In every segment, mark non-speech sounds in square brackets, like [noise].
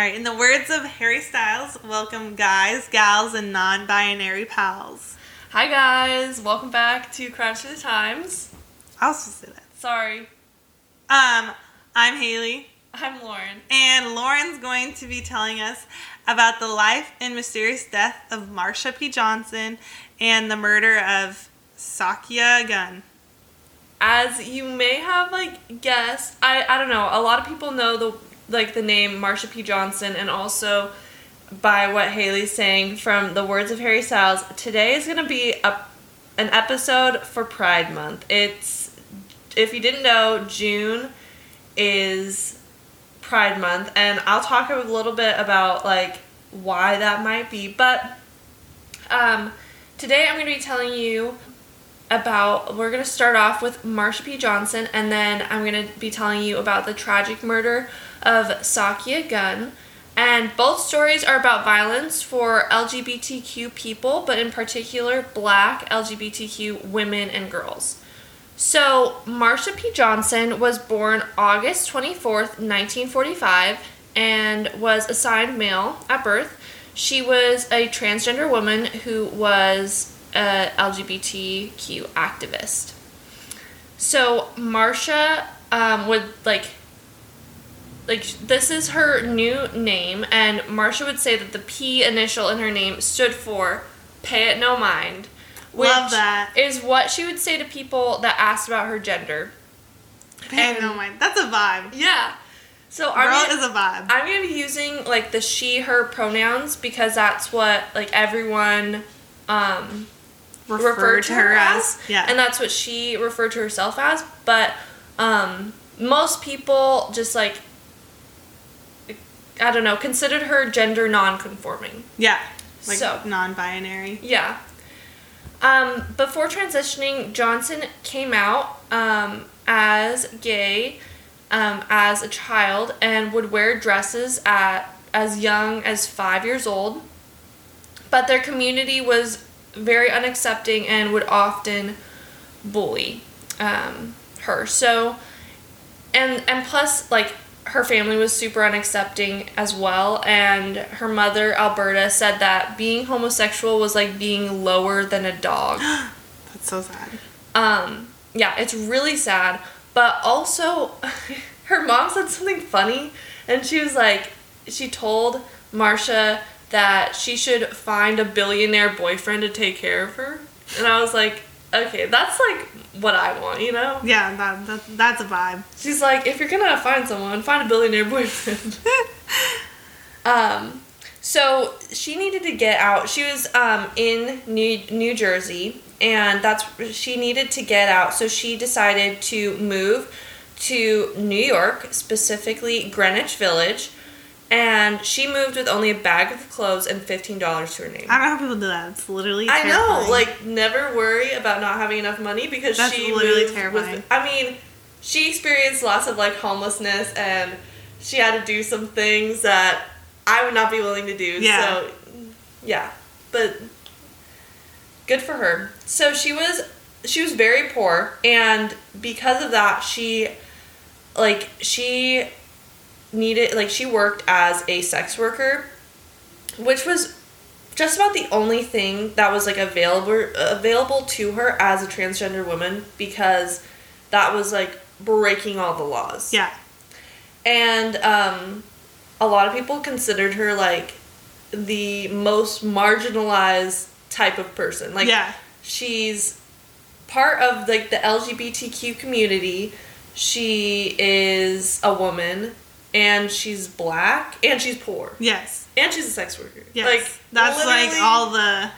All right, in the words of Harry Styles, welcome guys, gals, and non binary pals. Hi guys, welcome back to Crash of the Times. I also say that. Sorry, Um, I'm Haley, I'm Lauren. and Lauren's going to be telling us about the life and mysterious death of Marsha P. Johnson and the murder of Sakia Gunn. As you may have like guessed, I I don't know. A lot of people know the like the name Marsha P. Johnson, and also by what Haley's saying from the words of Harry Styles. Today is gonna be a an episode for Pride Month. It's if you didn't know, June is Pride Month, and I'll talk a little bit about like why that might be. But um, today I'm going to be telling you about. We're going to start off with Marsha P. Johnson, and then I'm going to be telling you about the tragic murder of Sakia Gunn. And both stories are about violence for LGBTQ people, but in particular, black LGBTQ women and girls. So, Marsha P. Johnson was born August 24th, 1945, and was assigned male at birth. She was a transgender woman who was a LGBTQ activist. So, Marsha um, would like like this is her new name and Marsha would say that the P initial in her name stood for pay it no mind. Love which that. Is what she would say to people that asked about her gender. Pay it no mind. That's a vibe. Yeah. So Girl I'm gonna, is a vibe. I'm gonna be using like the she her pronouns because that's what like everyone um referred to her as. Yeah. And that's what she referred to herself as. But um, most people just like, I don't know, considered her gender non-conforming. yeah. Like So- non binary. Yeah. Um, before transitioning, Johnson came out um, as gay um, as a child and would wear dresses at as young as five years old. But their community was very unaccepting and would often bully um, her. So, and and plus, like her family was super unaccepting as well. And her mother, Alberta, said that being homosexual was like being lower than a dog. [gasps] That's so sad. Um, yeah, it's really sad. But also, [laughs] her mom said something funny, and she was like, she told Marsha that she should find a billionaire boyfriend to take care of her. And I was like, okay, that's like what I want, you know? Yeah, that, that that's a vibe. She's like, if you're gonna find someone, find a billionaire boyfriend. [laughs] um, so she needed to get out. She was um, in New New Jersey, and that's she needed to get out. So she decided to move to New York, specifically Greenwich Village, and she moved with only a bag of clothes and fifteen dollars to her name. I don't know how people do that. It's literally I terrifying. know, like never worry about not having enough money because That's she literally moved terrifying. With, I mean, she experienced lots of like homelessness and she had to do some things that I would not be willing to do. Yeah. So, yeah, but good for her. So she was she was very poor and because of that she like she needed like she worked as a sex worker which was just about the only thing that was like available available to her as a transgender woman because that was like breaking all the laws. yeah, And um a lot of people considered her like the most marginalized type of person. Like yeah, she's part of like the LGBTQ community. She is a woman and she's black and she's poor yes, and she's a sex worker. yes. Like that's like all the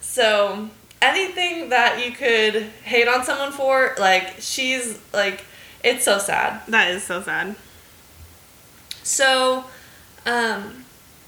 So anything that you could hate on someone for, like she's like, it's so sad. that is so sad. So, um,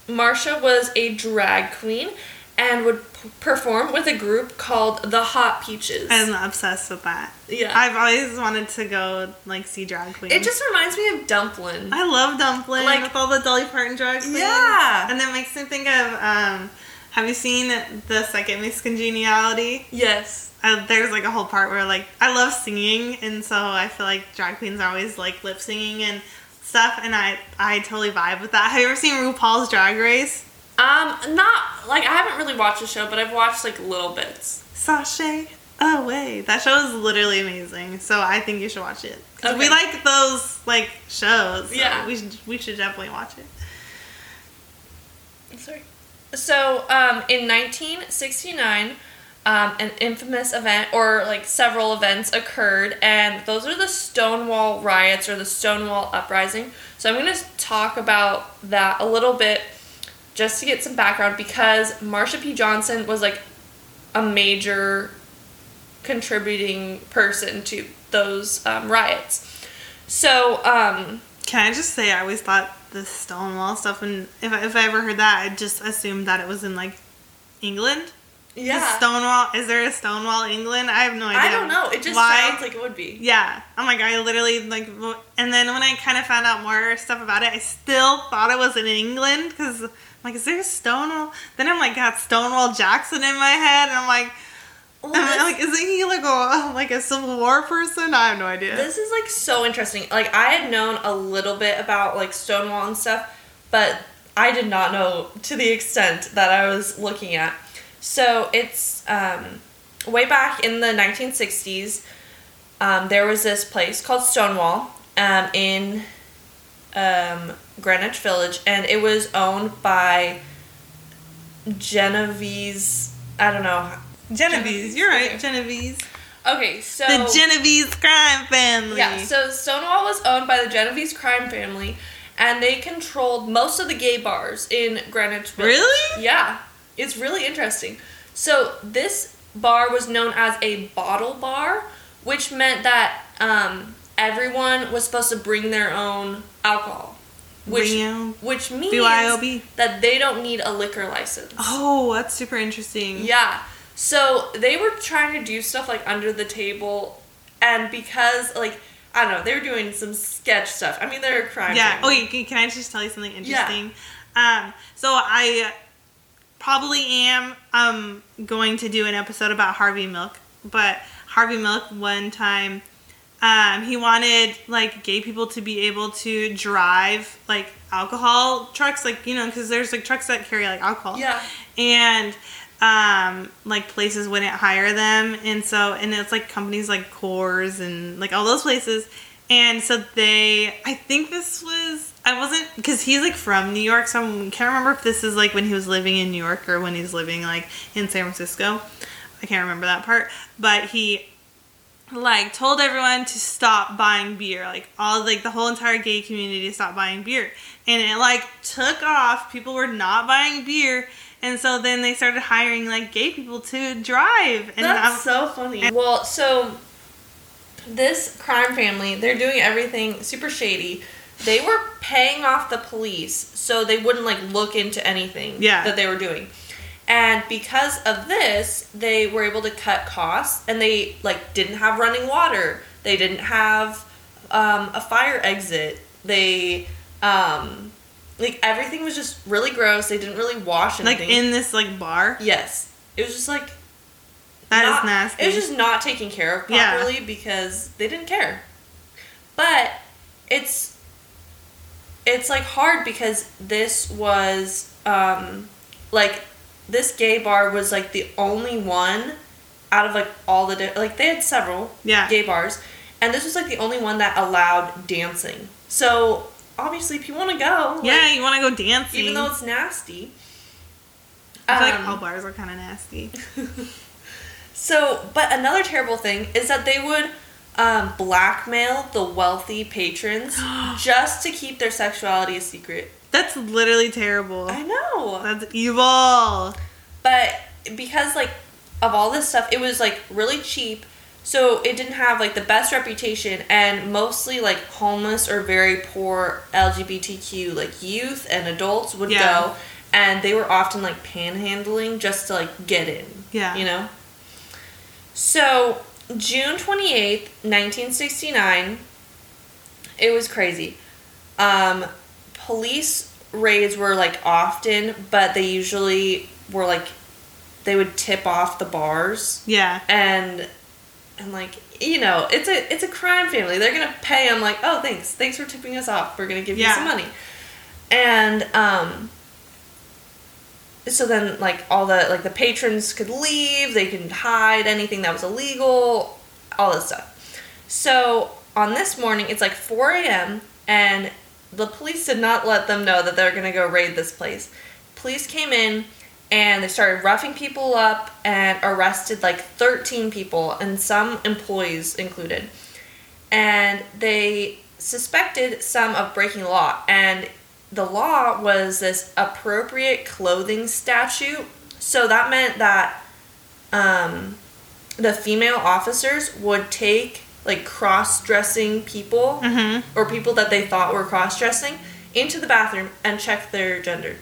Marsha was a drag queen and would perform with a group called the Hot Peaches. I'm obsessed with that. yeah, I've always wanted to go like see drag queens. it just reminds me of Dumplin. I love Dumpling Like- with all the Dolly Parton drag queens. Yeah. and that makes me think of um. Have you seen the second Miss Congeniality? yes. Uh, there's like a whole part where like I love singing, and so I feel like drag queens are always like lip singing and stuff, and I I totally vibe with that. Have you ever seen RuPaul's Drag Race? Um, not like I haven't really watched the show, but I've watched like little bits. Sashay away. That show is literally amazing. So I think you should watch it. 'Cause we like those like shows. so Yeah. we should we should definitely watch it. Sorry. So, um, in 1969, um, an infamous event, or like several events, occurred, and those are the Stonewall riots or the Stonewall uprising. So, I'm going to talk about that a little bit just to get some background because Marsha P. Johnson was like a major contributing person to those um, riots. So, um, Can I just say I always thought the Stonewall stuff, and if I, if I ever heard that, I just assumed that it was in like England. yeah. Stonewall. Is there a Stonewall, England? I have no idea. I don't know. It just Why? sounds like it would be. Yeah. Oh my god, I literally like and then when I kind of found out more stuff about it, I still thought it was in England I'm like is there a Stonewall? Then I'm like got Stonewall Jackson in my head and I'm like Well, I'm like isn't he like a like a Civil War person? I have no idea. This is like so interesting. Like I had known a little bit about like Stonewall and stuff, but I did not know to the extent that I was looking at. So it's um, way back in the 1960s. Um, there was this place called Stonewall um, in um, Greenwich Village, and it was owned by Genovese. I don't know. Genovese, you're right, Genovese. Okay, so The Genovese crime family. Yeah, so Stonewall was owned by the Genovese crime family, and they controlled most of the gay bars in Greenwich Village. Really? Yeah, it's really interesting. So this bar was known as a bottle bar, which meant that um, everyone was supposed to bring their own alcohol, which which means BYOB. that they don't need a liquor license. Oh, that's super interesting. Yeah. So they were trying to do stuff like under the table, and because like I don't know, they were doing some sketch stuff. I mean, they're a crime. Yeah. Oh, Okay. Can, can I just tell you something interesting? Yeah. Um. So I probably am um going to do an episode about Harvey Milk, but Harvey Milk one time. Um, he wanted like gay people to be able to drive like alcohol trucks, like you know, because there's like trucks that carry like alcohol. Yeah. and um like places wouldn't hire them and so and it's like companies like Coors and like all those places and so they I think this was I wasn't because he's like from New York so I can't remember if this is like when he was living in New York or when he's living like in San Francisco I can't remember that part but he like told everyone to stop buying beer like all like the whole entire gay community stopped buying beer and it like took off people were not buying beer and so then they started hiring like gay people to drive and That's so funny. Well, so this crime family, they're doing everything super shady. They were paying off the police so they wouldn't like look into anything Yeah. that they were doing. And because of this, they were able to cut costs and they like didn't have running water. They didn't have um, a fire exit. They um like everything was just really gross. They didn't really wash like in this like bar yes. It was just like That is not- nasty It was just not taken care of Yeah. properly because they didn't care. But it's it's like hard because this was um like this gay bar was like the only one out of like all the di- like they had several Yeah. gay bars and this was like the only one that allowed dancing. So obviously if you want to go. like, yeah you want to go dancing even though it's nasty. I feel like Um, all bars are kind of nasty [laughs] So, but another terrible thing is that they would um, blackmail the wealthy patrons [gasps] just to keep their sexuality a secret. That's literally terrible I know. that's evil But because, like, of all this stuff, it was, like, really cheap. So it didn't have, like, the best reputation. And mostly, like, homeless or very poor LGBTQ, like, youth and adults would Yeah. go. And they were often, like, panhandling just to, like, get in. Yeah. You know? So, June 28th, 1969, it was crazy. Um, police raids were like often, but they usually were like they would tip off the bars. Yeah. And and like you know it's a it's a crime family. They're gonna pay. Him like oh thanks. Thanks for tipping us off. We're gonna give you some money. And um so then like all the like the patrons could leave. They could hide anything that was illegal all this stuff. So on this morning it's like 4 a.m and the police did not let them know that they're gonna go raid this place. Police came in and they started roughing people up and arrested like 13 people and some employees included. And they suspected some of breaking law and the law was this appropriate clothing statute. So that meant that um, the female officers would take like cross-dressing people Mhm. or people that they thought were cross-dressing into the bathroom and check their gender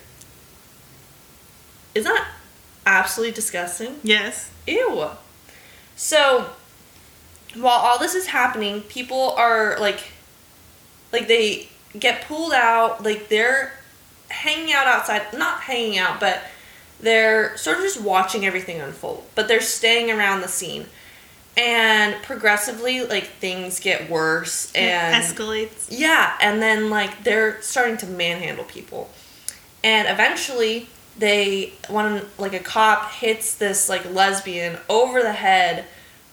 isn't that absolutely disgusting Yes. Ew. So, while all this is happening, people are like, like they get pulled out, like they're hanging out outside, not hanging out, but they're sort of just watching everything unfold, but they're staying around the scene. And progressively, like things get worse and escalates. yeah, and then like they're starting to manhandle people. And eventually they one like a cop hits this like lesbian over the head.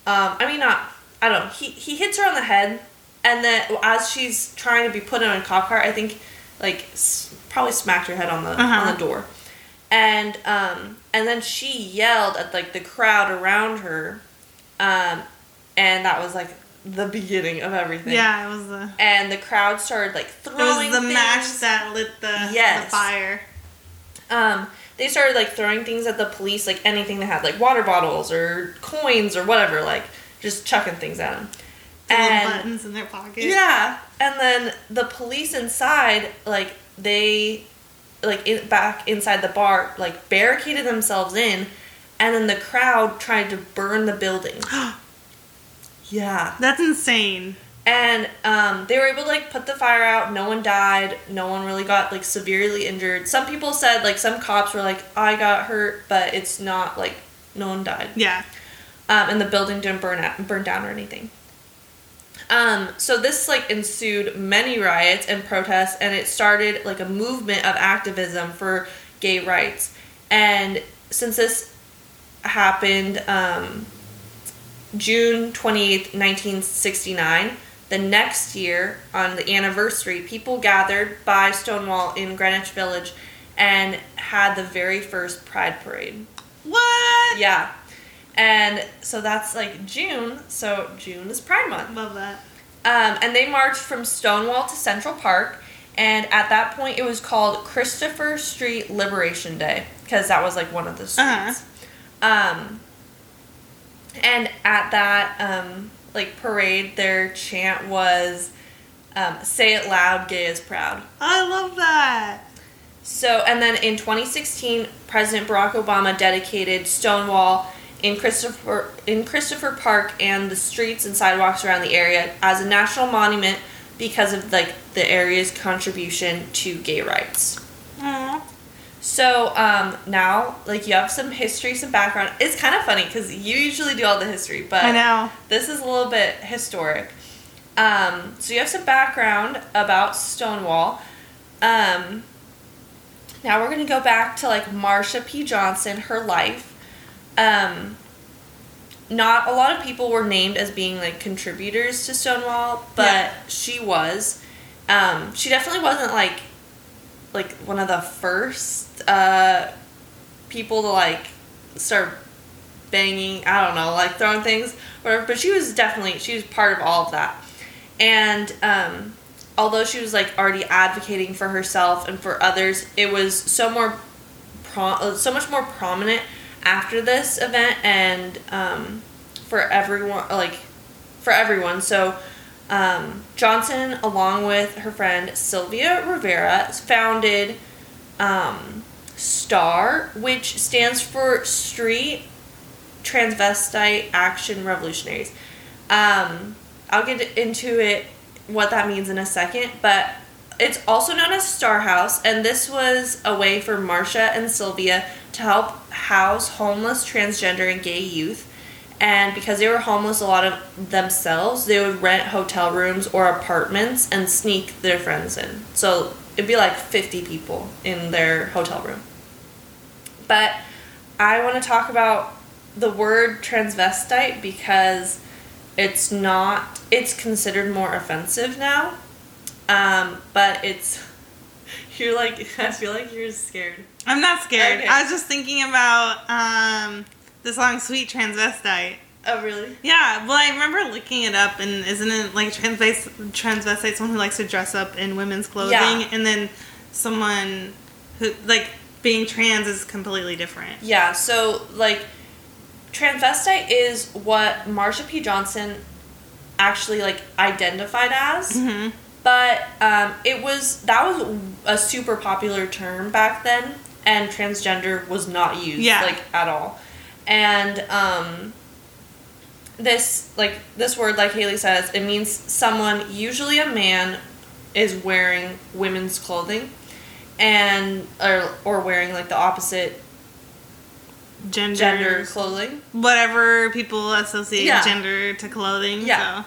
Um I mean not I don't know. He he hits her on the head and then as she's trying to be put in a cop car, I think like s- probably smacked her head on the Uh-huh. on the door. And um and then she yelled at like the crowd around her. Um and that was like the beginning of everything Yeah, it was the and the crowd started like throwing. it was the match things. that lit the, Yes. the fire. um they started like throwing things at the police like anything they had like water bottles or coins or whatever like just chucking things at them The and buttons in their pocket. yeah and then the police inside like they like in, back inside the bar like barricaded themselves in and then the crowd tried to burn the building. [gasps] Yeah. That's insane. and um, they were able to like put the fire out. No one died. No one really got like severely injured. Some people said like some cops were like i got hurt but it's not like no one died. Yeah. um, and the building didn't burn out, burn down or anything. Um, so this like ensued many riots and protests and it started like a movement of activism for gay rights. And since this happened um, June 28th, 1969. The next year, on the anniversary, people gathered by Stonewall in Greenwich Village and had the very first Pride Parade. What? Yeah. And so that's like June, so June is Pride Month. Love that. Um, and they marched from Stonewall to Central Park, and at that point it was called Christopher Street Liberation Day because that was like one of the streets. Uh-huh. Um, and at that um, like parade, their chant was um, "Say it loud, gay is proud." I love that. So, and then in 2016, President Barack Obama dedicated Stonewall in Christopher in Christopher Park and the streets and sidewalks around the area as a national monument because of like the area's contribution to gay rights. So um, now, like you have some history, some background. It's kind of funny because you usually do all the history, but I know. this is a little bit historic. Um, so you have some background about Stonewall. Um, now we're gonna go back to like Marsha P. Johnson, her life. Um, not a lot of people were named as being like contributors to Stonewall, but Yeah. she was. Um, she definitely wasn't like like one of the first uh, people to like start banging. I don't know, like throwing things, whatever. But she was definitely she was part of all of that. And um, although she was like already advocating for herself and for others, it was so more pro- so much more prominent after this event and um, for everyone like for everyone. So um, Johnson, along with her friend Sylvia Rivera, founded um, STAR, which stands for Street Transvestite Action Revolutionaries. Um, I'll get into it, what that means in a second, but it's also known as Star House, and this was a way for Marsha and Sylvia to help house homeless transgender and gay youth. And because they were homeless a lot of themselves, they would rent hotel rooms or apartments and sneak their friends in. So it'd be like 50 people in their hotel room. But I want to talk about the word transvestite because it's not, it's considered more offensive now. Um, but it's, [laughs] you're like, [laughs] I feel like you're scared. I'm not scared. Okay. I was just thinking about um, the song "Sweet Transvestite." Oh, really? Yeah, well, I remember looking it up, and isn't it like transvest- transvestite someone who likes to dress up in women's clothing, Yeah. and then someone who like being trans is completely different. Yeah, so like transvestite is what Marsha P. Johnson actually like identified as. hmm But um, it was that was a super popular term back then, and transgender was not used Yeah. like at all. And um, this like this word, like Haley says, it means someone, usually a man, is wearing women's clothing, and or or wearing like the opposite Gender, gender clothing. whatever people associate Yeah. gender to clothing. Yeah.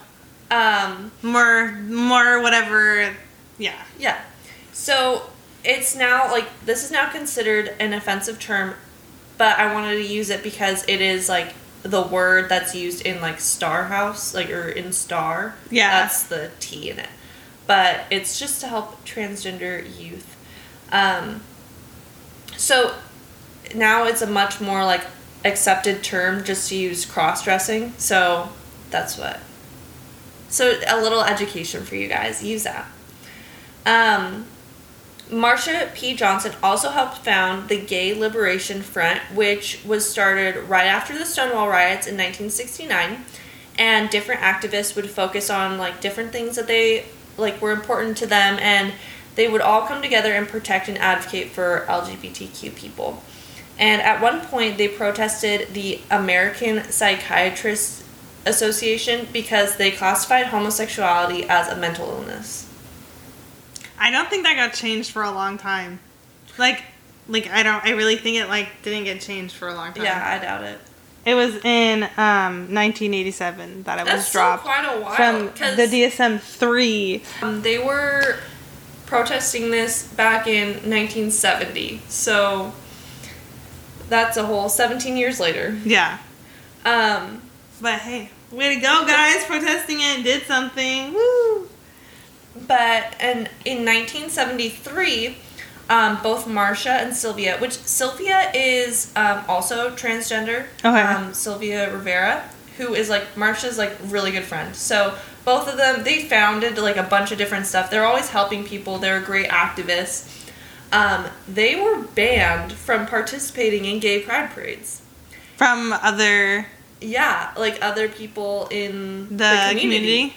Um, more, more whatever. Yeah. Yeah. So it's now like this is now considered an offensive term, but I wanted to use it because it is like the word that's used in like Star House, like or in Star. Yeah. That's the T in it. But it's just to help transgender youth. Um, so now it's a much more like accepted term just to use cross dressing. So that's what. So a little education for you guys. Use that. Um, Marsha P. Johnson also helped found the Gay Liberation Front, which was started right after the Stonewall riots in 1969. And different activists would focus on like different things that they like were important to them, and they would all come together and protect and advocate for LGBTQ people. And at one point, they protested the American Psychiatrists Association because they classified homosexuality as a mental illness. I don't think that got changed for a long time. Like, like I don't. I really think it like didn't get changed for a long time. Yeah, I doubt it. It was in um, 1987 that it That's was dropped quite a while. from the DSM three. um, they were protesting this back in 1970, so that's a whole 17 years later. Yeah, Um, but hey, way to go, guys! Protesting it did something. Woo! But and in 1973, um, both Marsha and Sylvia, which Sylvia is um, also transgender. Okay. Um, Sylvia Rivera, who is like Marsha's like really good friend. So both of them, they founded like a bunch of different stuff. They're always helping people. They're great activists. Um, they were banned from participating in gay pride parades. From other Yeah, like other people in the, community.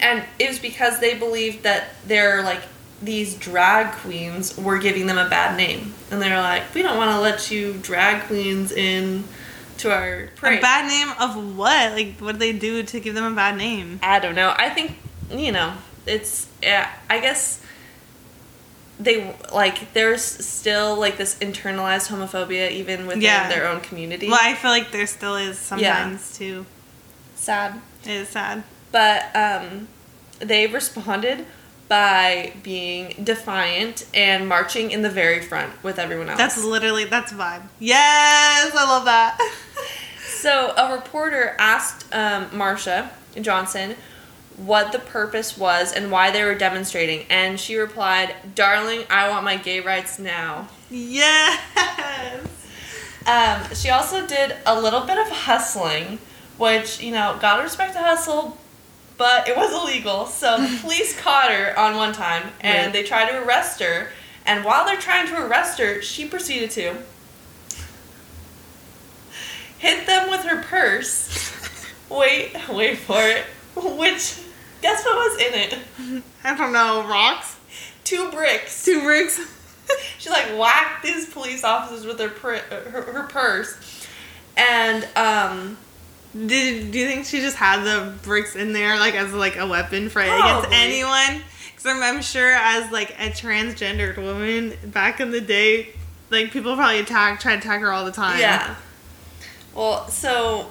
And it was because they believed that they're like these drag queens were giving them a bad name and they're like we don't want to let you drag queens in to our parade A bad name of what? Like, what did they do to give them a bad name? i don't know i think you know it's yeah i guess they like there's still like this internalized homophobia even within Yeah. their own community Well, I feel like there still is sometimes too. sad It is sad. But um, they responded by being defiant and marching in the very front with everyone else. That's literally that's vibe. Yes, I love that. [laughs] so a reporter asked um, Marsha Johnson what the purpose was and why they were demonstrating, and she replied, "Darling, I want my gay rights now." yes. Um, she also did a little bit of hustling, which, you know, gotta respect the hustle, but it was illegal. So the [laughs] police caught her on one time and Right. they tried to arrest her. And while they're trying to arrest her, she proceeded to hit them with her purse. [laughs] Wait, wait for it. Which, guess what was in it? I don't know, rocks? Two bricks. Two bricks? [laughs] She like whacked these police officers with her pr- her, her purse, and um, Did do you think she just had the bricks in there like as like a weapon for against anyone? Because I'm, I'm sure as like a transgendered woman back in the day, like people probably attack try to attack her all the time. yeah. Well, so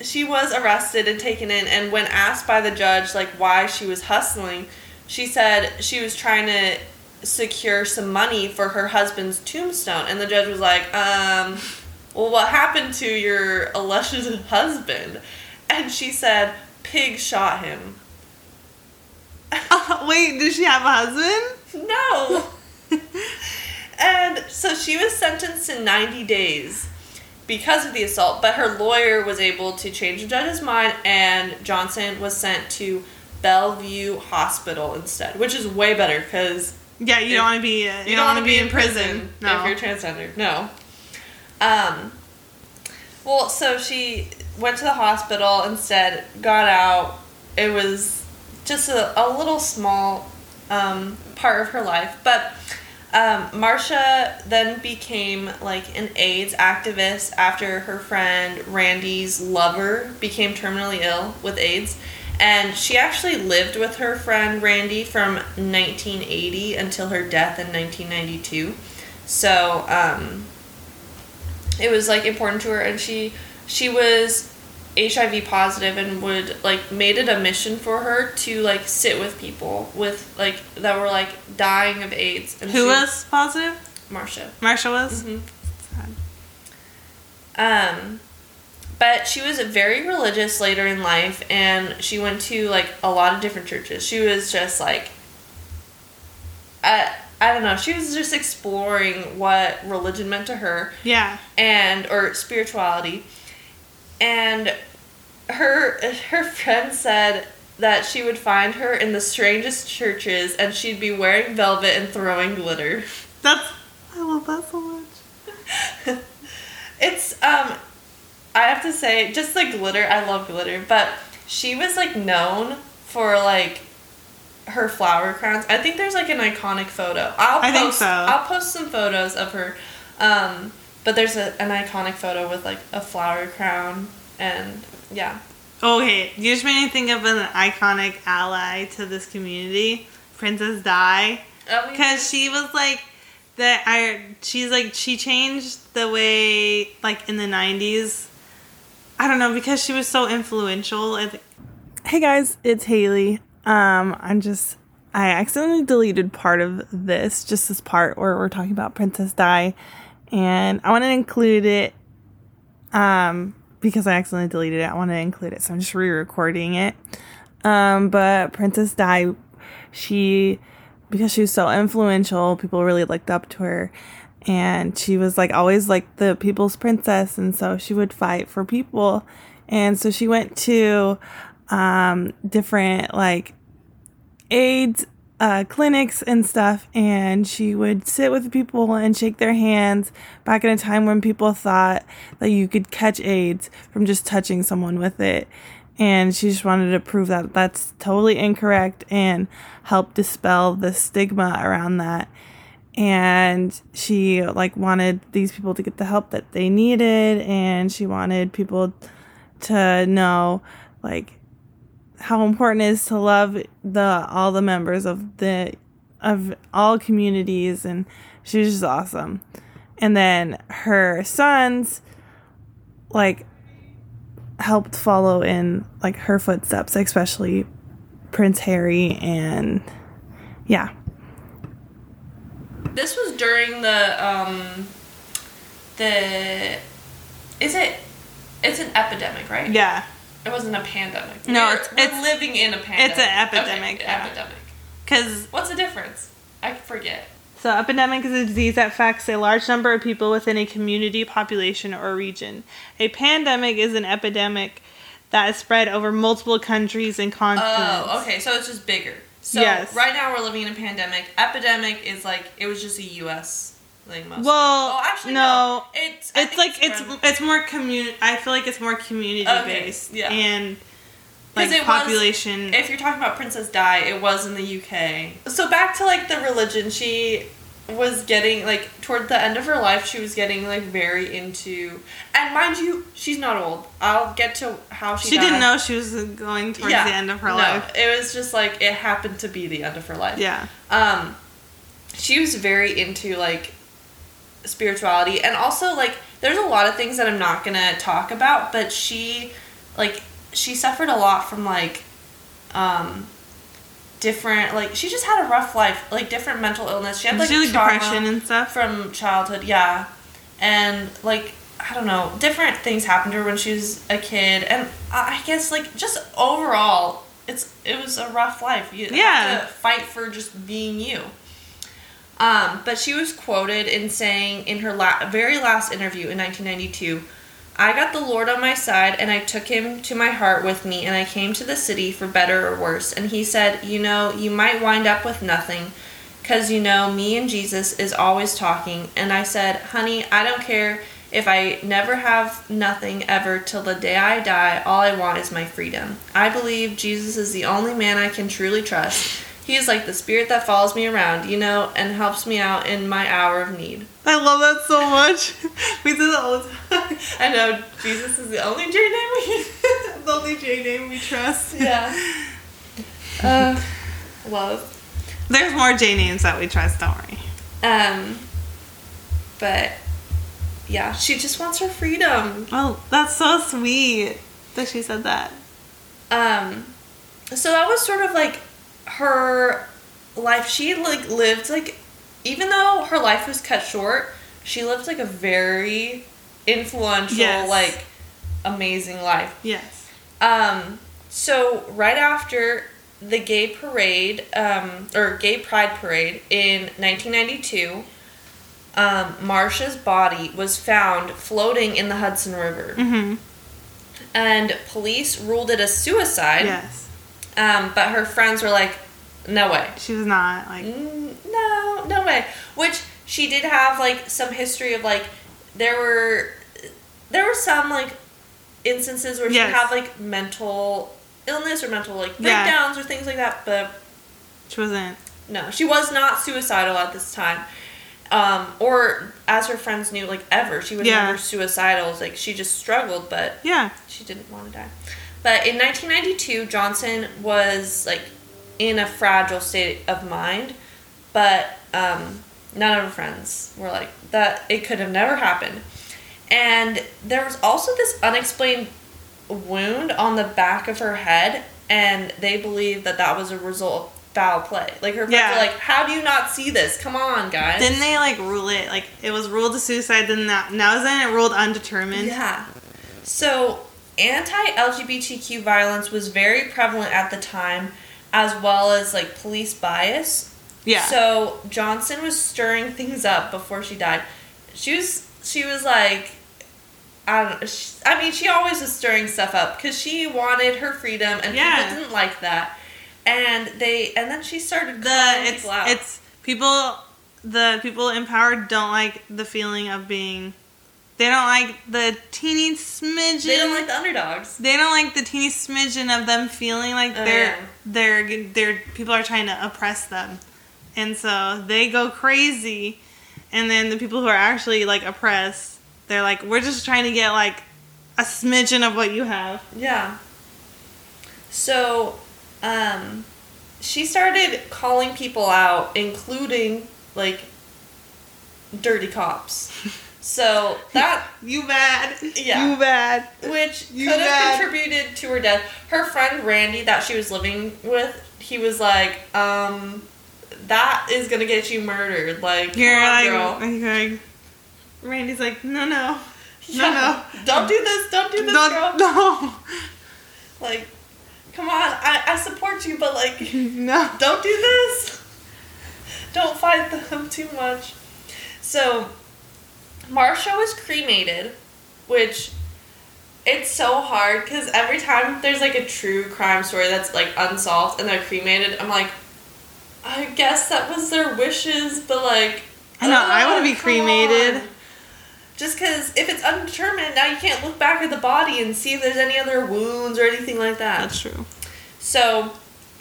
she was arrested and taken in and when asked by the judge like why she was hustling, she said she was trying to secure some money for her husband's tombstone and the judge was like, um well what happened to your alleged husband? And she said pig shot him. [laughs] Wait, does she have a husband? No. [laughs] and so she was sentenced to 90 days because of the assault, but her lawyer was able to change the judge's mind, and Johnson was sent to Bellevue Hospital instead, which is way better because Yeah, you If- don't want to be. Uh, you, don't want to be in prison. No. if you're transgender. No. Um. Well, so she went to the hospital instead, got out. It was just a, a little small um, part of her life, but um, Marsha then became like an AIDS activist after her friend Randy's lover became terminally ill with AIDS. And she actually lived with her friend Randy from 1980 until her death in 1992. So um, it was like important to her, and she she was HIV positive and would like made it a mission for her to like sit with people with like that were like dying of AIDS. And Who she- was positive? Marsha? Marsha was. Mhm. Sad. Um, but she was very religious later in life, and she went to like a lot of different churches. She was just like, I I don't know. She was just exploring what religion meant to her, Yeah. and or spirituality, and her her friend said that she would find her in the strangest churches, and she'd be wearing velvet and throwing glitter. That's. I love that so much. [laughs] It's um I have to say just the glitter, I love glitter, but she was like known for like her flower crowns. I think there's like an iconic photo. I'll I post think so. I'll post some photos of her. Um but there's a, an iconic photo with like a flower crown and yeah. Okay, you just made me think of an iconic ally to this community, Princess Di, Oh, because she was like that. I she's like she changed the way like in the '90s. I don't know because she was so influential. I think. Hey guys, it's Haley. Um, I'm just I accidentally deleted part of this, just this part where we're talking about Princess Di, and I want to include it um, because I accidentally deleted it. I want to include it, so I'm just re-recording it. Um, but Princess Di, she because she was so influential, people really looked up to her, and she was like always like the people's princess, and so she would fight for people, and so she went to um, different like AIDS uh, clinics and stuff, and she would sit with people and shake their hands back in a time when people thought that you could catch AIDS from just touching someone with it. And she just wanted to prove that that's totally incorrect and help dispel the stigma around that. And she like wanted these people to get the help that they needed, and she wanted people to know like how important it is to love the all the members of the of all communities and she was just awesome. And then her sons like helped follow in like her footsteps especially prince harry and yeah. This was during the um the is it it's an epidemic, right? yeah It wasn't a pandemic. No, We're- it's- we're it's- living in a pandemic. It's an epidemic, Okay, yeah. epidemic. because What's the difference? I forget. So, epidemic is a disease that affects a large number of people within a community, population, or region. A pandemic is an epidemic that is spread over multiple countries and oh, continents. Oh, okay. So it's just bigger. So Yes. right now we're living in a pandemic. Epidemic is like it was just a U.S. mostly. Well, oh, actually no. It's I It's like it's spread- it's more community. I feel like it's more community Okay, based yeah. and like it was- population. if you're talking about Princess Di, it was in the UK. So back to like the religion, she was getting like toward the end of her life, she was getting like very into. And mind you, she's not old. I'll get to how she. she didn't know she was going towards Yeah, the end of her no, life. It was just like it happened to be the end of her life. Yeah. Um, she was very into like spirituality. And also like there's a lot of things that I'm not gonna talk about, but she like she suffered a lot from like um different like she just had a rough life like different mental illness. She had like, She like, depression and stuff. from childhood yeah. And like i don't know different things happened to her when she was a kid. And i guess like just overall it's it was a rough life. You Yeah. to fight for just being you um, but she was quoted in saying in her la- very last interview in 1992 I got the Lord on my side and I took him to my heart with me and I came to the city for better or worse. And he said, You know, you might wind up with nothing because, you know, me and Jesus is always talking. And I said, Honey, I don't care if I never have nothing ever till the day I die. All I want is my freedom. I believe Jesus is the only man I can truly trust. He is like the spirit that follows me around, you know, and helps me out in my hour of need. I love that so much. [laughs] we do that all the time. [laughs] I know Jesus is the only J name we [laughs] the only J name we trust. Yeah. Uh, love. There's more J names that we trust, don't worry. Um, but yeah, she just wants her freedom. Oh, that's so sweet that she said that. Um, so that was sort of like her life. She like lived like, even though her life was cut short, she lived like a very influential, Yes. like amazing life. Yes. Um, so right after the gay parade, um, or gay pride parade in 1992, um, Marsha's body was found floating in the Hudson River, Mm-hmm. and police ruled it a suicide. Yes. Um, but her friends were like, "No way, She was not like. Mm, no, no way." Which she did have like some history of like there were there were some like instances where Yes. she had like mental illness or mental like Yeah. breakdowns or things like that, but She wasn't. no, she was not suicidal at this time. Um, or as her friends knew, like ever, she was Yeah. never suicidal. Like she just struggled, but Yeah. she didn't want to die. But in 1992, Johnson was like in a fragile state of mind, but um, none of her friends were like that. It could have never happened. And there was also this unexplained wound on the back of her head, and they believe that that was a result of foul play. Like her friends Yeah. were like, "How do you not see this? Come on, guys." Didn't they like rule it? Like it was ruled a suicide. Then that now isn't it ruled undetermined? Yeah. So, anti LGBTQ violence was very prevalent at the time, as well as like police bias. Yeah. So, Johnson was stirring things up before she died. She was, she was like, I don't. She, I mean, she always was stirring stuff up because she wanted her freedom and Yeah. people didn't like that. And they, and then she started the it's people out. it's people the people empowered don't like the feeling of being they don't like the teeny smidgen they don't like the underdogs. they don't like the teeny smidgen of them feeling like Oh, they're yeah. they're they're people are trying to oppress them and so they go crazy and then the people who are actually like oppressed they're like we're just trying to get like a smidgen of what you have Yeah. So, um, she started calling people out, including like dirty cops. [laughs] So that, [laughs] you bad Yeah. you bad which You could have contributed to her death. Her friend Randy, that she was living with, he was like, um, "That is gonna get you murdered." Like, You're like, girl. Randy's like, no, no, [laughs] Yeah. Don't do this. Don't do this, no, girl. no, Like, come on. I, I support you, but like. [laughs] no. don't do this. Don't fight them too much. So, Marsha was cremated, which it's so hard because every time there's like a true crime story that's like unsolved and they're cremated, I'm like, I guess that was their wishes, but like, I know, I wanna oh, be cremated. on. Just because if it's undetermined, now you can't look back at the body and see if there's any other wounds or anything like that. That's true. So,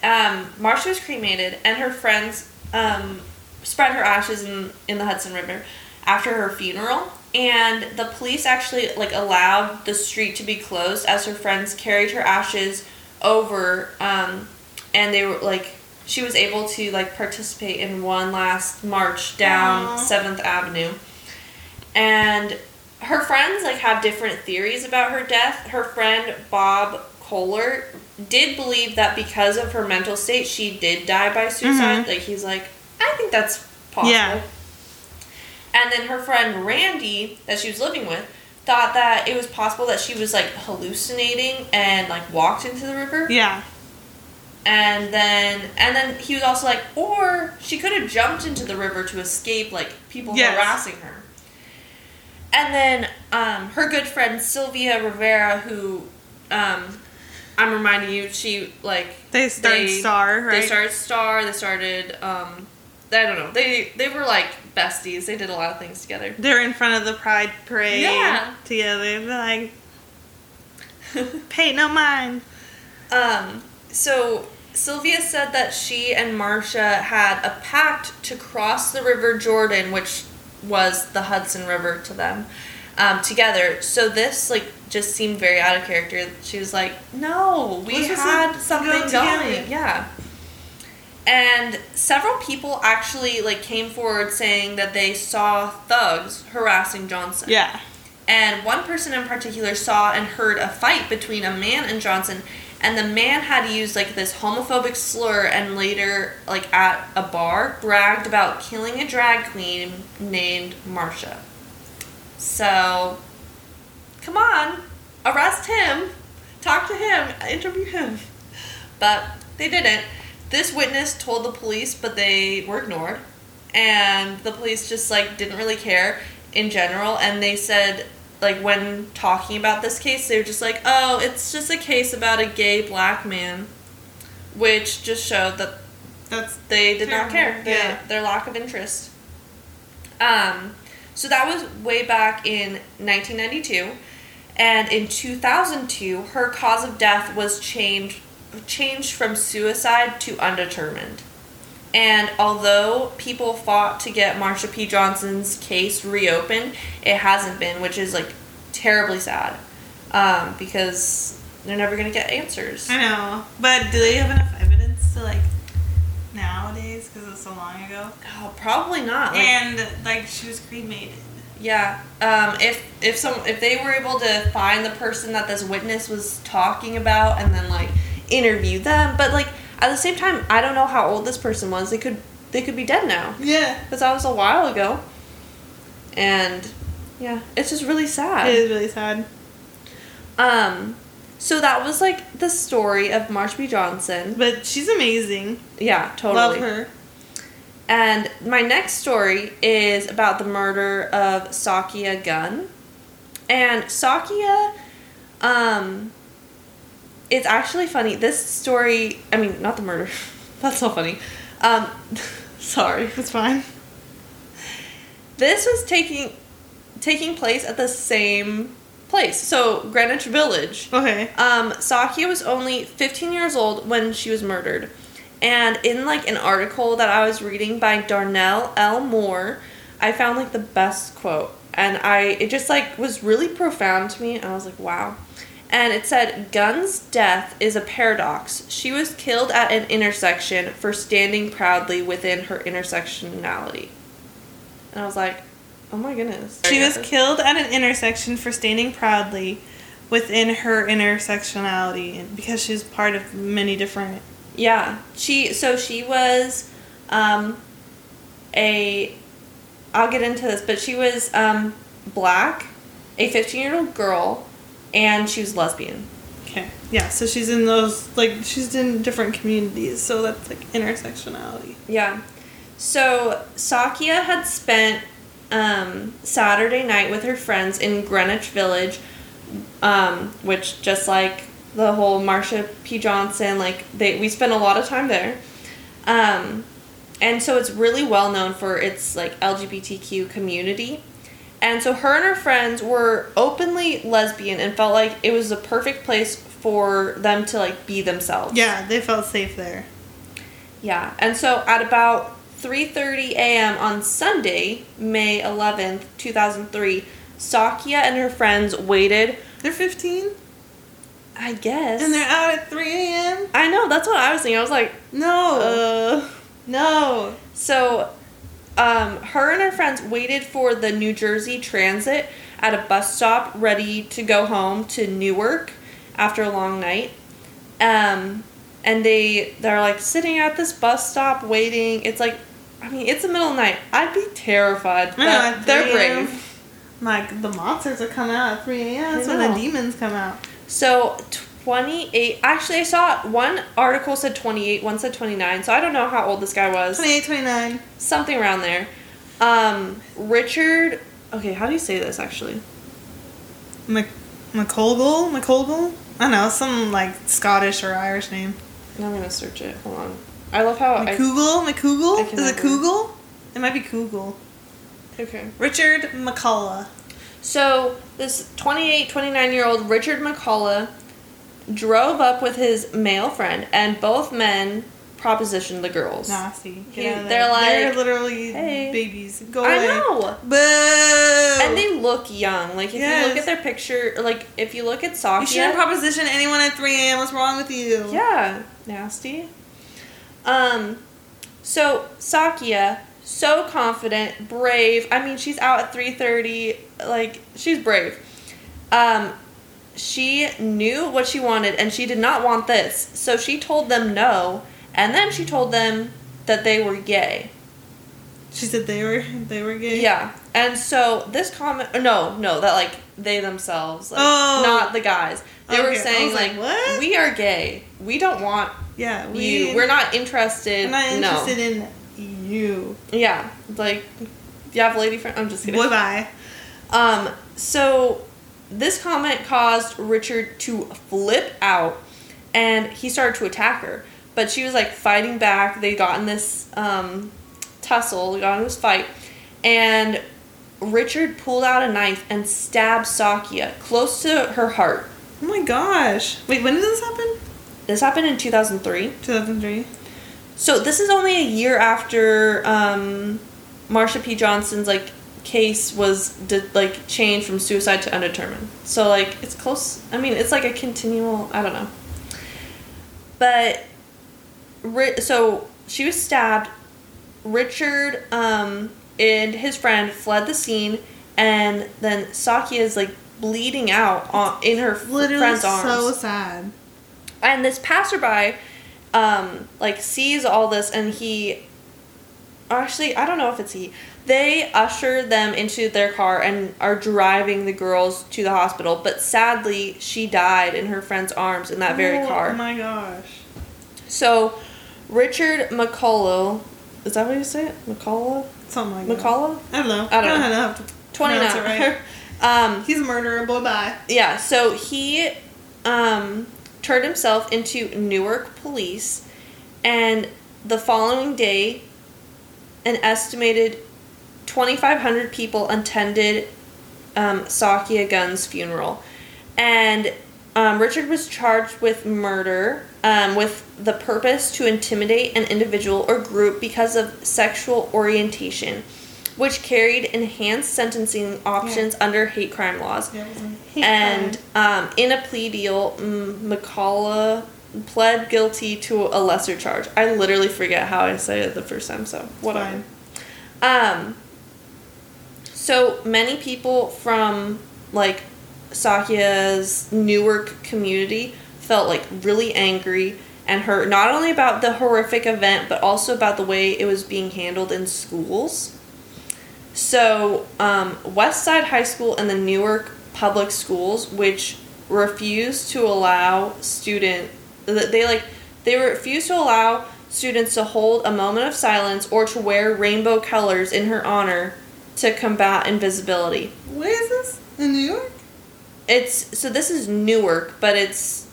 um, Marsha was cremated, and her friends um, spread her ashes in, in the Hudson River after her funeral. And the police actually like allowed the street to be closed as her friends carried her ashes over, um, and they were like she was able to like participate in one last march down Seventh Avenue, and her friends like have different theories about her death. Her friend Bob Kohler did believe that because of her mental state, she did die by suicide. Mhm. Like he's like, I think that's possible. Yeah. And then her friend Randy, that she was living with, thought that it was possible that she was like hallucinating and like walked into the river. Yeah. And then and then he was also like, or she could have jumped into the river to escape like people Yes. harassing her. And then um, her good friend Sylvia Rivera, who um, I'm reminding you, she like They started Star, right? They started Star. They started um, I don't know. They they were like besties. They did a lot of things together. They're in front of the Pride Parade Yeah. together. They're like, [laughs] pay no mind. Um, so Sylvia said that she and Marsha had a pact to cross the River Jordan, which was the Hudson River to them, um, together. So this like just seemed very out of character. She was like, "No, we Let's had something together." going." Yeah. And several people actually like came forward saying that they saw thugs harassing Johnson. Yeah. And one person in particular saw and heard a fight between a man and Johnson, and the man had used like this homophobic slur and later, like at a bar, bragged about killing a drag queen named Marsha. So, come on, arrest him, talk to him, interview him. But they didn't. This witness told the police, but they were ignored. And the police just like didn't really care in general. And they said, like, when talking about this case, they were just like, oh, it's just a case about a gay black man. Which just showed that That's they did not care. Terrible. They- Yeah. Their lack of interest. Um, so that was way back in 1992. And in 2002, her cause of death was changed changed from suicide to undetermined. And although people fought to get Marsha P. Johnson's case reopened, it hasn't been, which is like terribly sad. Um, because they're never gonna get answers. I know, but do they have enough evidence to like nowadays because it's so long ago? Oh, probably not. Like, and like she was cremated. Yeah. Um, if if some if they were able to find the person that this witness was talking about and then like interview them, but like at the same time, I don't know how old this person was. They could they could be dead now Yeah. because that was a while ago. And yeah, it's just really sad. It is really sad. Um, so that was like the story of Marsha P. Johnson. But she's amazing. Yeah, totally. Love her. And my next story is about the murder of Sakia Gunn. And Sakia, um, it's actually funny. This story, I mean, not the murder. [laughs] That's so funny. Um, [laughs] sorry. It's fine. This was taking taking place at the same place. So Greenwich Village. Okay. Um, Sakia was only 15 years old when she was murdered. And in like an article that I was reading by Darnell L. Moore, I found like the best quote. And I it just like was really profound to me. And I was like, wow. And it said, Gunn's death is a paradox. She was killed at an intersection for standing proudly within her intersectionality. And I was like, oh my goodness. She was killed at an intersection for standing proudly within her intersectionality because she's part of many different Yeah, she so she was um a I'll get into this, but she was um black, a 15-year-old girl, and she was lesbian. Okay. Yeah, so she's in those like she's in different communities, so that's like intersectionality. Yeah. So Sakia had spent um, Saturday night with her friends in Greenwich Village, um, which just like the whole Marsha P. Johnson, like they we spent a lot of time there. Um, and so it's really well known for its like LGBTQ community. And so her and her friends were openly lesbian and felt like it was the perfect place for them to like be themselves. Yeah, they felt safe there. Yeah, and so at about 3:30 a.m. on Sunday, May 11th, 2003, Sakia and her friends waited. They're 15 I guess. and they're out at 3 a.m. I know. That's what I was thinking. I was like, No. uh. no. So, um, her and her friends waited for the New Jersey Transit at a bus stop ready to go home to Newark after a long night. Um, and they they're like sitting at this bus stop waiting. It's like I mean, it's the middle of the night. I'd be terrified. I know, they're brave. Like the monsters are coming out at 3 a.m. That's when the demons come out. So 28 actually I saw one article said 28, one said 29. So I don't know how old this guy was. 28, 29. Something around there. Um Richard Okay, how do you say this actually? Mc? McColgle? I don't know, some like Scottish or Irish name. I'm to search it. Hold on. I love how McCougal? I McCougal? Is it never- It might be Cougal. Okay. Richard McCullough. So this 28, 29 year old Richard McCullough drove up with his male friend, and both men propositioned the girls. Nasty. He- out of they're there. they're literally "Hey." babies. Go I away. know. Boo! And they look young. Like if you look at their picture, like if you look at Sakia, you shouldn't proposition anyone at 3 a.m. What's wrong with you? yeah, nasty. Um, so Sakia, so confident, brave. I mean, she's out at three thirty. Like she's brave. Um, she knew what she wanted, and she did not want this. So she told them no, and then she told them that they were gay. She said they were they were gay. Yeah. And so this comment, no, no, that like they themselves, like Oh. not the guys. They were Okay, I saying like, like, what? we are gay. We don't want Yeah. We, you. We're not interested. I'm not no. interested in you. Yeah, like you have a lady friend. I'm just kidding. Bye bye. Um, so this comment caused Richard to flip out and he started to attack her. But she was like fighting back. They got in this um, tussle, they got in this fight, and Richard pulled out a knife and stabbed Sakia close to her heart. Oh my gosh. Wait, when did this happen? This happened in 2003. 2003. So this is only a year after um, Marsha P. Johnson's like case was did, like changed from suicide to undetermined. So like it's close. I mean, it's like a continual. I don't know. But Ri- so she was stabbed. Richard um, and his friend fled the scene, and then Sakia is like bleeding out on, in her Literally friend's arms so sad. and this passerby um like sees all this and he actually i don't know if it's he they usher them into their car and are driving the girls to the hospital but sadly she died in her friend's arms in that very oh, car Oh my gosh. so richard mccullough is that what you say it mccullough Something like that. mccullough I don't know. I don't know. know how to 29 right. [laughs] um He's a murderer. Bye bye. Yeah, so he um, turned himself into Newark police, and the following day, an estimated 2,500 people attended um, Sakia Gunn's funeral. And um, Richard was charged with murder um, with the purpose to intimidate an individual or group because of sexual orientation, which carried enhanced sentencing options under hate crime laws Yeah, it was a hate and crime. um, in a plea deal, McCullough pled guilty to a lesser charge. I literally forget how I say it the first time, so whatever. Um, so many people from like Sakia's Newark community felt like really angry and hurt not only about the horrific event but also about the way it was being handled in schools. So, um, West Side High School and the Newark Public Schools, which refused to allow student, they like, they refused to allow students to hold a moment of silence or to wear rainbow colors in her honor to combat invisibility. Where is this? In New York? It's so this is Newark, but it's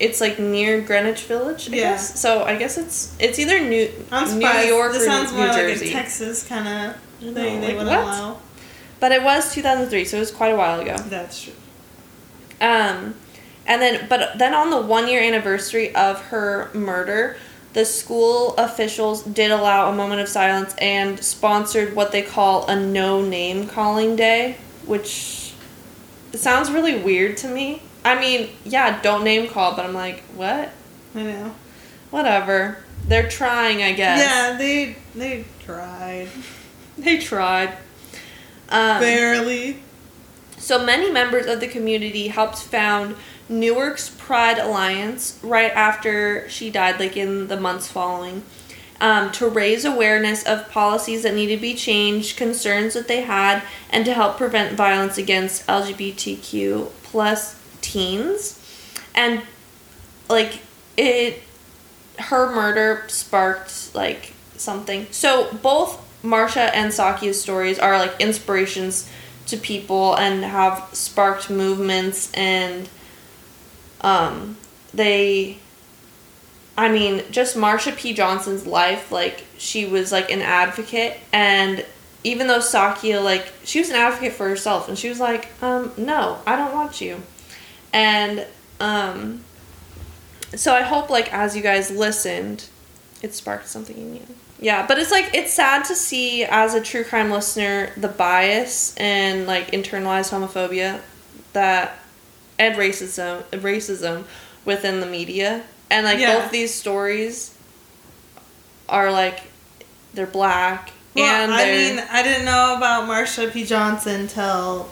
it's like near Greenwich Village, I Yeah. guess. So I guess it's it's either New New. York This or sounds New more Jersey. like Texas kind of thing. know, they like, wouldn't what? allow. But it was 2003, so it was quite a while ago. That's true. Um, and then, but then on the one year anniversary of her murder, the school officials did allow a moment of silence and sponsored what they call a no name calling day, which sounds really weird to me. I mean, yeah, don't name call, but I'm like, what? I know. Whatever. They're trying, I guess. Yeah, they they tried [laughs] They tried. Um, barely. So many members of the community helped found Newark's Pride Alliance right after she died, like in the months following, um, to raise awareness of policies that needed to be changed, concerns that they had, and to help prevent violence against LGBTQ plus teens. And like it, her murder sparked like something. So both Marsha and Sakia's stories are like inspirations to people and have sparked movements and um they I mean, just Marsha P. Johnson's life, like she was like an advocate and even though Sakia like she was an advocate for herself and she was like, um, no, I don't want you. And um so I hope like as you guys listened, it sparked something in you. Yeah, but it's like it's sad to see as a true crime listener the bias and like internalized homophobia that and racism racism within the media. And like Yeah. both these stories are like they're black Well, and I mean, I didn't know about Marsha P. Johnson till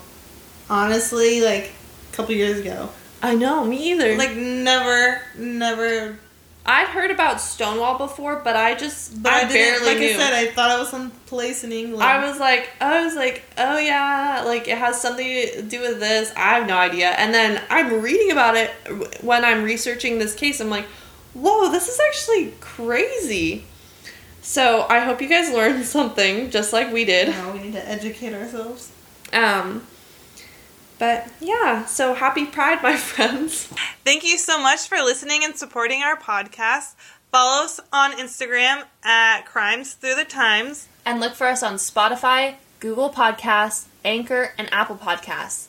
honestly, like a couple years ago. I know, me either. Like never, never. I'd heard about Stonewall before, but I just But I, I, barely like knew. I said, I thought it was some place in England. I was like, I was like, oh yeah, like it has something to do with this. I have no idea. And then I'm reading about it when I'm researching this case. I'm like, whoa, this is actually crazy. So I hope you guys [laughs] learned something, just like we did. No, we need to educate ourselves. Um, but yeah, so happy Pride, my [laughs] friends. Thank you so much for listening and supporting our podcast. Follow us on Instagram at Crimes Through the Times. And look for us on Spotify, Google Podcasts, Anchor, and Apple Podcasts.